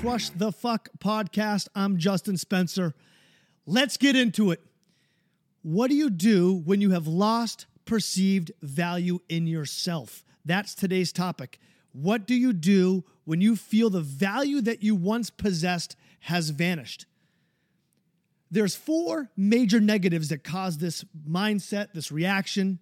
Crush the Fuck podcast. I'm Justin Spencer. Let's get into it. What do you do when you have lost perceived value in yourself? That's today's topic. What do you do when you feel the value that you once possessed has vanished? There's four major negatives that cause this mindset, this reaction.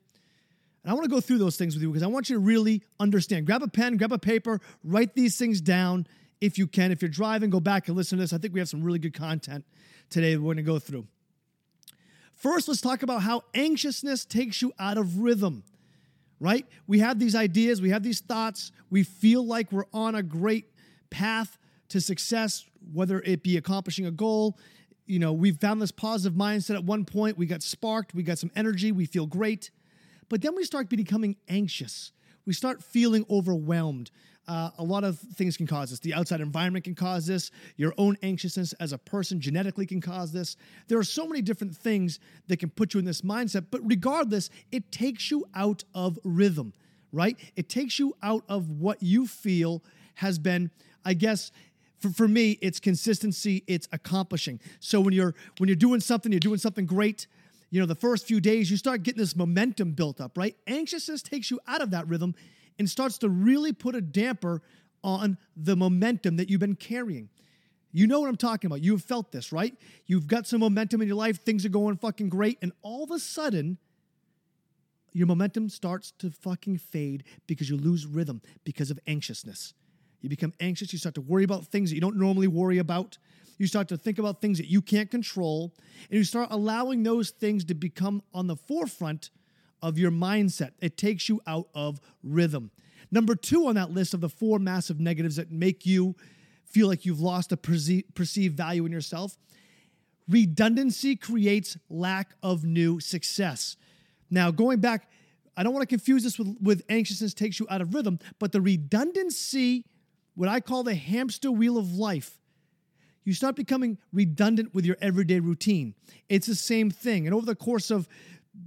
And I want to go through those things with you because I want you to really understand. Grab a pen, grab a paper, write these things down if you can. If you're driving, go back and listen to this. I think we have some really good content today we're going to go through. First, let's talk about how anxiousness takes you out of rhythm, right? We have these ideas, we have these thoughts, we feel like we're on a great path to success, whether it be accomplishing a goal. You know, we've found this positive mindset at one point, we got sparked, we got some energy, we feel great. But then we start becoming anxious. We start feeling overwhelmed. Uh, a lot of things can cause this. The outside environment can cause this. Your own anxiousness as a person genetically can cause this. There are so many different things that can put you in this mindset. But regardless, it takes you out of rhythm, right? It takes you out of what you feel has been, I guess, for, for me, it's consistency, it's accomplishing. So when you're when you're doing something, you're doing something great, you know, the first few days, you start getting this momentum built up, right? Anxiousness takes you out of that rhythm and starts to really put a damper on the momentum that you've been carrying. You know what I'm talking about. You've felt this, right? You've got some momentum in your life, things are going fucking great, and all of a sudden, your momentum starts to fucking fade because you lose rhythm because of anxiousness. You become anxious, you start to worry about things that you don't normally worry about. You start to think about things that you can't control, and you start allowing those things to become on the forefront of your mindset. It takes you out of rhythm. Number two on that list of the four massive negatives that make you feel like you've lost a perceived value in yourself redundancy creates lack of new success. Now, going back, I don't want to confuse this with, with anxiousness takes you out of rhythm, but the redundancy, what I call the hamster wheel of life, you start becoming redundant with your everyday routine. It's the same thing. And over the course of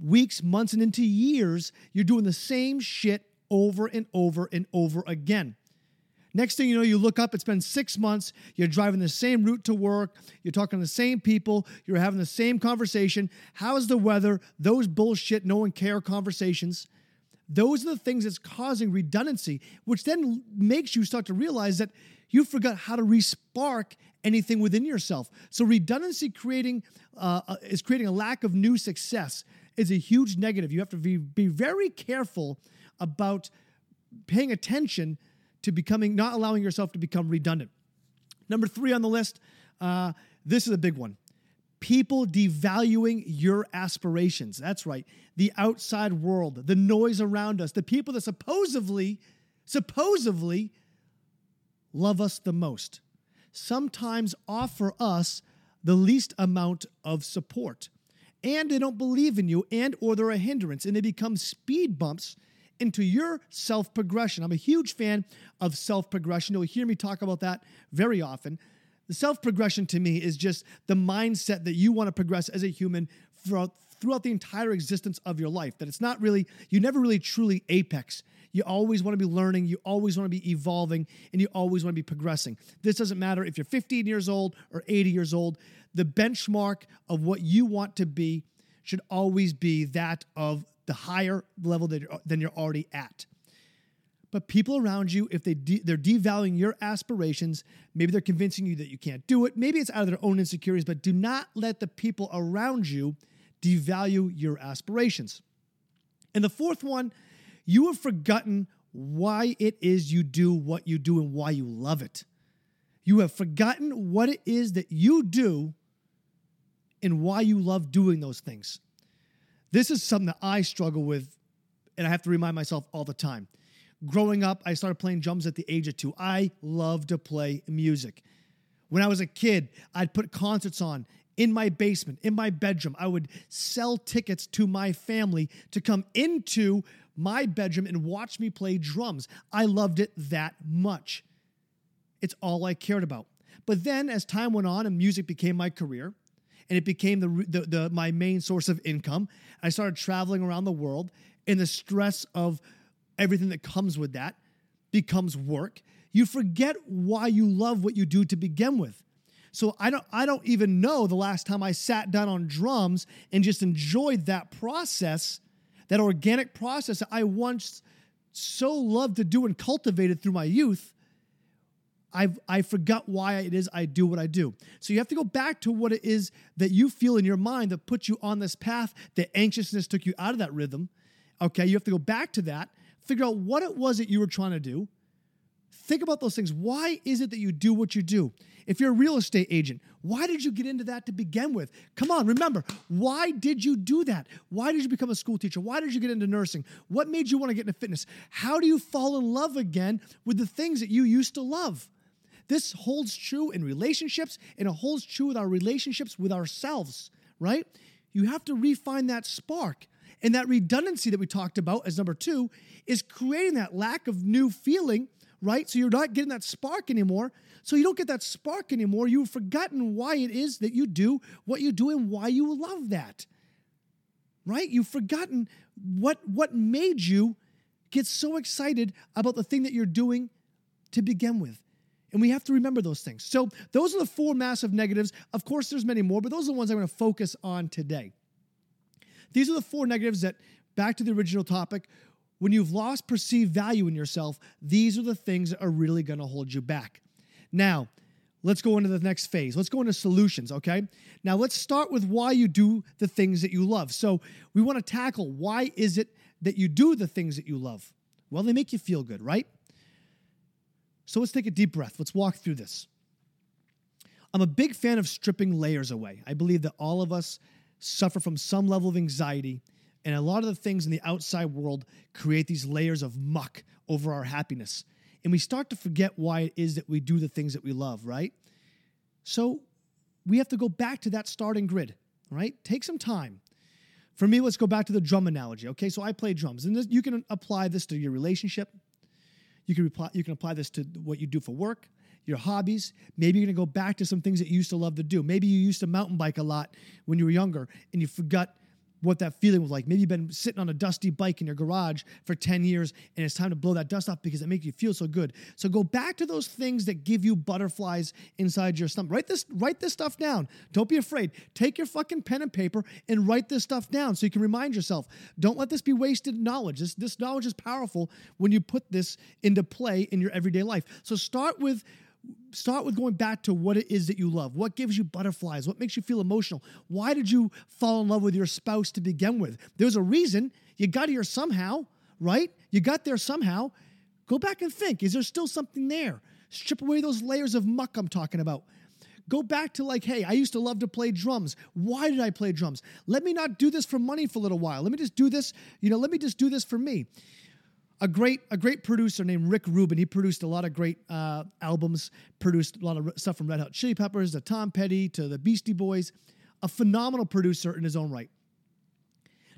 weeks, months, and into years, you're doing the same shit over and over and over again. Next thing you know, you look up, it's been six months, you're driving the same route to work, you're talking to the same people, you're having the same conversation. How's the weather? Those bullshit, no one care conversations. Those are the things that's causing redundancy, which then makes you start to realize that you forgot how to respark anything within yourself. So redundancy creating uh, uh is creating a lack of new success is a huge negative. You have to be, be very careful about paying attention to becoming, not allowing yourself to become redundant. Number three on the list, uh, this is a big one. People devaluing your aspirations. That's right. The outside world, the noise around us, the people that supposedly, supposedly love us the most, sometimes offer us the least amount of support and they don't believe in you and or they're a hindrance and they become speed bumps into your self progression. I'm a huge fan of self progression. You'll hear me talk about that very often. The self progression to me is just the mindset that you want to progress as a human throughout, throughout the entire existence of your life. That it's not really, you never really truly apex. You always want to be learning, you always want to be evolving, and you always want to be progressing. This doesn't matter if you're 15 years old or 80 years old. The benchmark of what you want to be should always be that of the higher level that you're, than you're already at. But people around you, if they de- they're devaluing your aspirations, maybe they're convincing you that you can't do it. Maybe it's out of their own insecurities, but do not let the people around you devalue your aspirations. And the fourth one you have forgotten why it is you do what you do and why you love it. You have forgotten what it is that you do and why you love doing those things. This is something that I struggle with, and I have to remind myself all the time. Growing up, I started playing drums at the age of two. I love to play music. When I was a kid, I'd put concerts on in my basement, in my bedroom. I would sell tickets to my family to come into my bedroom and watch me play drums. I loved it that much. It's all I cared about. But then, as time went on and music became my career, and it became the, the, the, my main source of income, I started traveling around the world, and the stress of everything that comes with that becomes work. you forget why you love what you do to begin with. So I don't I don't even know the last time I sat down on drums and just enjoyed that process, that organic process that I once so loved to do and cultivated through my youth. I've I forgot why it is I do what I do. So you have to go back to what it is that you feel in your mind that puts you on this path, that anxiousness took you out of that rhythm. Okay, you have to go back to that, figure out what it was that you were trying to do. Think about those things. Why is it that you do what you do? If you're a real estate agent, why did you get into that to begin with? Come on, remember, why did you do that? Why did you become a school teacher? Why did you get into nursing? What made you want to get into fitness? How do you fall in love again with the things that you used to love? This holds true in relationships and it holds true with our relationships with ourselves, right? You have to refine that spark. And that redundancy that we talked about as number two is creating that lack of new feeling, right? So you're not getting that spark anymore. So you don't get that spark anymore. You've forgotten why it is that you do what you do and why you love that, right? You've forgotten what, what made you get so excited about the thing that you're doing to begin with. And we have to remember those things. So those are the four massive negatives. Of course, there's many more, but those are the ones I'm going to focus on today. These are the four negatives that, back to the original topic, when you've lost perceived value in yourself, these are the things that are really going to hold you back. Now, let's go into the next phase. Let's go into solutions, okay? Now, let's start with why you do the things that you love. So, we want to tackle why is it that you do the things that you love? Well, they make you feel good, right? So let's take a deep breath. Let's walk through this. I'm a big fan of stripping layers away. I believe that all of us suffer from some level of anxiety, and a lot of the things in the outside world create these layers of muck over our happiness. And we start to forget why it is that we do the things that we love, right? So we have to go back to that starting grid, right? Take some time. For me, let's go back to the drum analogy. Okay, so I play drums, and this, you can apply this to your relationship, you can, apply, you can apply this to what you do for work, your hobbies. Maybe you're to go back to some things that you used to love to do. Maybe you used to mountain bike a lot when you were younger and you forgot what that feeling was like. Maybe you've been sitting on a dusty bike in your garage for 10 years and it's time to blow that dust off because it makes you feel so good. So go back to those things that give you butterflies inside your stomach. Write this write this stuff down. Don't be afraid. Take your fucking pen and paper and write this stuff down so you can remind yourself. Don't let this be wasted knowledge. This this knowledge is powerful when you put this into play in your everyday life. So start with start with going back to what it is that you love. What gives you butterflies? What makes you feel emotional? Why did you fall in love with your spouse to begin with? There's a reason. You got here somehow, right? You got there somehow. Go back and think is there still something there? Strip away those layers of muck I'm talking about. Go back to like, hey, I used to love to play drums. Why did I play drums? Let me not do this for money for a little while. Let me just do this, you know, let me just do this for me a great a great producer named Rick Rubin. He produced a lot of great uh, albums, produced a lot of stuff from Red Hot Chili Peppers to Tom Petty to the Beastie Boys. A phenomenal producer in his own right.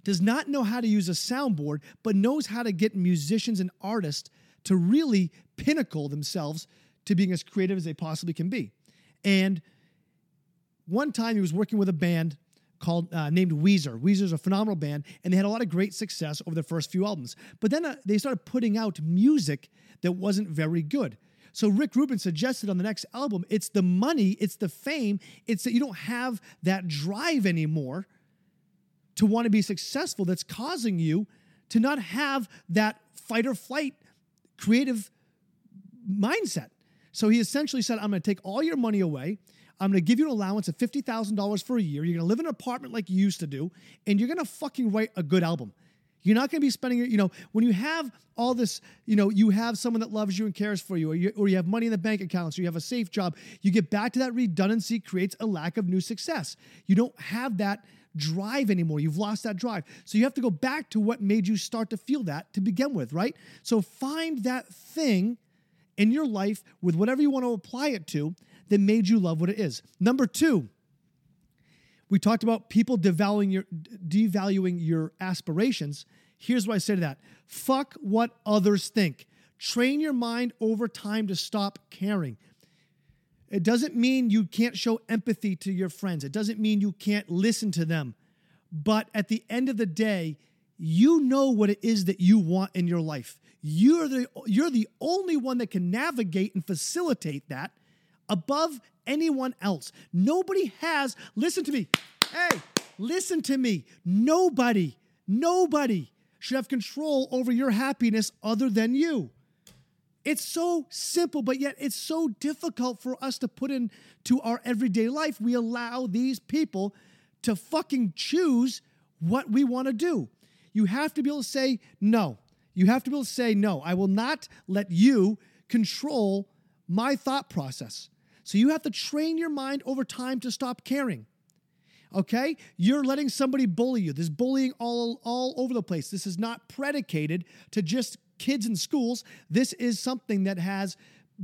Does not know how to use a soundboard, but knows how to get musicians and artists to really pinnacle themselves to being as creative as they possibly can be. And one time he was working with a band called uh, named Weezer. Weezer's a phenomenal band, and they had a lot of great success over the first few albums. But then uh, they started putting out music that wasn't very good. So Rick Rubin suggested on the next album, it's the money, it's the fame, it's that you don't have that drive anymore to want to be successful that's causing you to not have that fight or flight creative mindset. So he essentially said, I'm going to take all your money away. I'm going to give you an allowance of $50,000 for a year. You're going to live in an apartment like you used to do, and you're going to fucking write a good album. You're not going to be spending, it, you know, when you have all this, you know, you have someone that loves you and cares for you, or you, or you have money in the bank account, so you have a safe job. You get back to that redundancy creates a lack of new success. You don't have that drive anymore. You've lost that drive. So you have to go back to what made you start to feel that to begin with, right? So find that thing in your life with whatever you want to apply it to that made you love what it is. Number two, we talked about people devaluing your, devaluing your aspirations. Here's what I say to that fuck what others think. Train your mind over time to stop caring. It doesn't mean you can't show empathy to your friends, it doesn't mean you can't listen to them. But at the end of the day, you know what it is that you want in your life. You're the you're the only one that can navigate and facilitate that above anyone else. Nobody has, listen to me. Hey, listen to me. Nobody, nobody should have control over your happiness other than you. It's so simple, but yet it's so difficult for us to put into our everyday life. We allow these people to fucking choose what we want to do. You have to be able to say no. You have to be able to say no. I will not let you control my thought process. So you have to train your mind over time to stop caring. Okay? You're letting somebody bully you. There's bullying all, all over the place. This is not predicated to just kids in schools. This is something that has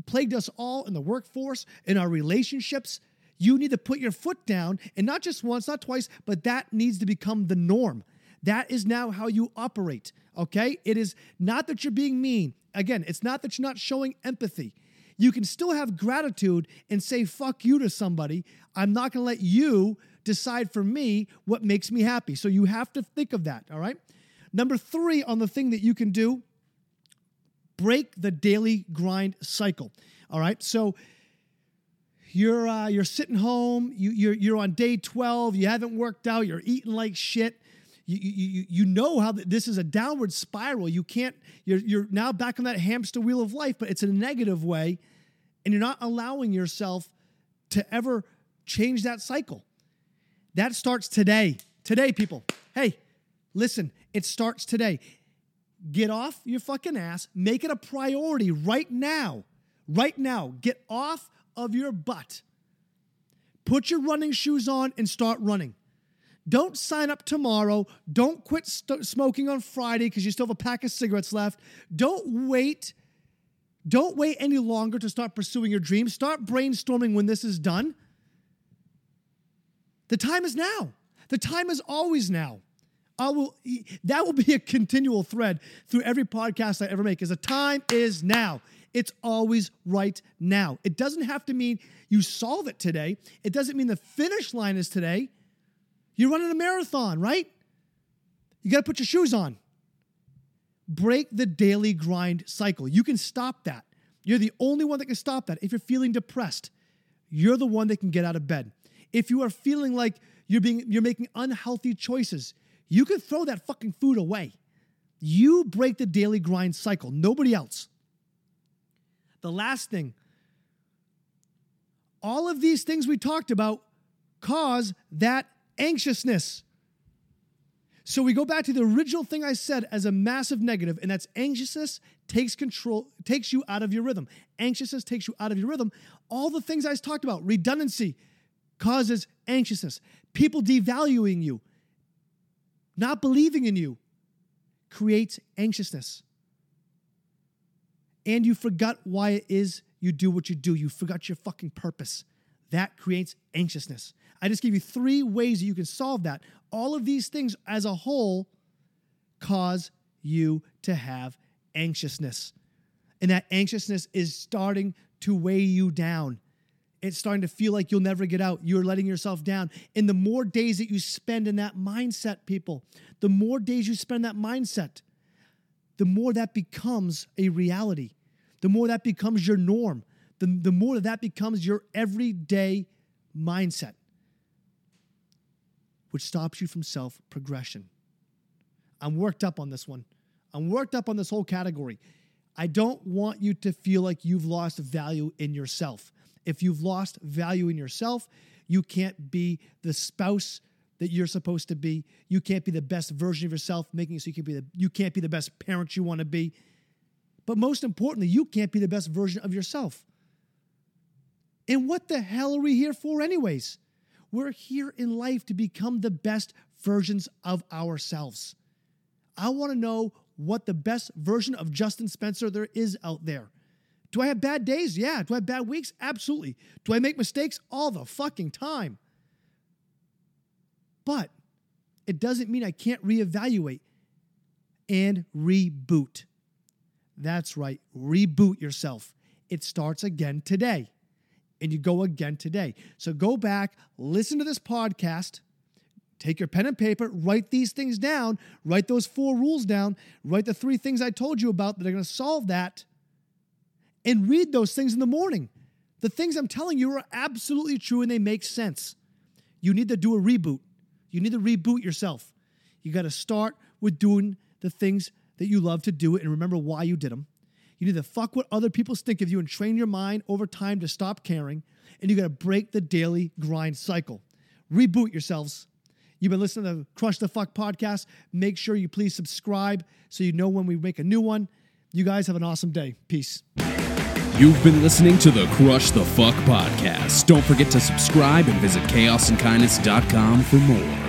plagued us all in the workforce, in our relationships. You need to put your foot down, and not just once, not twice, but that needs to become the norm. That is now how you operate, okay? It is not that you're being mean. Again, it's not that you're not showing empathy. You can still have gratitude and say fuck you to somebody. I'm not going to let you decide for me what makes me happy. So you have to think of that, all right? Number 3 on the thing that you can do break the daily grind cycle. All right? So you're uh, you're sitting home, you, you're you're on day 12, you haven't worked out, you're eating like shit you, you, you know how this is a downward spiral. You can't, you're, you're now back on that hamster wheel of life, but it's in a negative way. And you're not allowing yourself to ever change that cycle. That starts today. Today, people. Hey, listen, it starts today. Get off your fucking ass. Make it a priority right now. Right now. Get off of your butt. Put your running shoes on and start running. Don't sign up tomorrow. Don't quit st- smoking on Friday because you still have a pack of cigarettes left. Don't wait. Don't wait any longer to start pursuing your dreams. Start brainstorming when this is done. The time is now. The time is always now. I will that will be a continual thread through every podcast I ever make is the time is now. It's always right now. It doesn't have to mean you solve it today. It doesn't mean the finish line is today. You're running a marathon, right? You got to put your shoes on. Break the daily grind cycle. You can stop that. You're the only one that can stop that. If you're feeling depressed, you're the one that can get out of bed. If you are feeling like you're being you're making unhealthy choices, you can throw that fucking food away. You break the daily grind cycle, nobody else. The last thing, all of these things we talked about cause that anxiousness. So we go back to the original thing I said as a massive negative, and that's anxiousness takes control, takes you out of your rhythm. Anxiousness takes you out of your rhythm. All the things I talked about, redundancy causes anxiousness. People devaluing you, not believing in you, creates anxiousness. And you forgot why it is you do what you do. You forgot your fucking purpose. That creates anxiousness. I just gave you three ways that you can solve that. All of these things as a whole cause you to have anxiousness. And that anxiousness is starting to weigh you down. It's starting to feel like you'll never get out. You're letting yourself down. And the more days that you spend in that mindset, people, the more days you spend that mindset, the more that becomes a reality, the more that becomes your norm, the, the more that, that becomes your everyday mindset which stops you from self progression. I'm worked up on this one. I'm worked up on this whole category. I don't want you to feel like you've lost value in yourself. If you've lost value in yourself, you can't be the spouse that you're supposed to be. You can't be the best version of yourself, making it so you can be the you can't be the best parent you want to be. But most importantly, you can't be the best version of yourself. And what the hell are we here for anyways? We're here in life to become the best versions of ourselves. I want to know what the best version of Justin Spencer there is out there. Do I have bad days? Yeah. Do I have bad weeks? Absolutely. Do I make mistakes? All the fucking time. But it doesn't mean I can't reevaluate and reboot. That's right. Reboot yourself. It starts again today and you go again today. So go back, listen to this podcast, Take your pen and paper, write these things down, write those four rules down, write the three things I told you about that are going to solve that, and read those things in the morning. The things I'm telling you are absolutely true and they make sense. You need to do a reboot. You need to reboot yourself. You got to start with doing the things that you love to do and remember why you did them. You need to fuck what other people think of you and train your mind over time to stop caring. And you got to break the daily grind cycle. Reboot yourselves. You've been listening to Crush the Fuck podcast. Make sure you please subscribe so you know when we make a new one. You guys have an awesome day. Peace. You've been listening to the Crush the Fuck podcast. Don't forget to subscribe and visit chaosandkindness.com for more.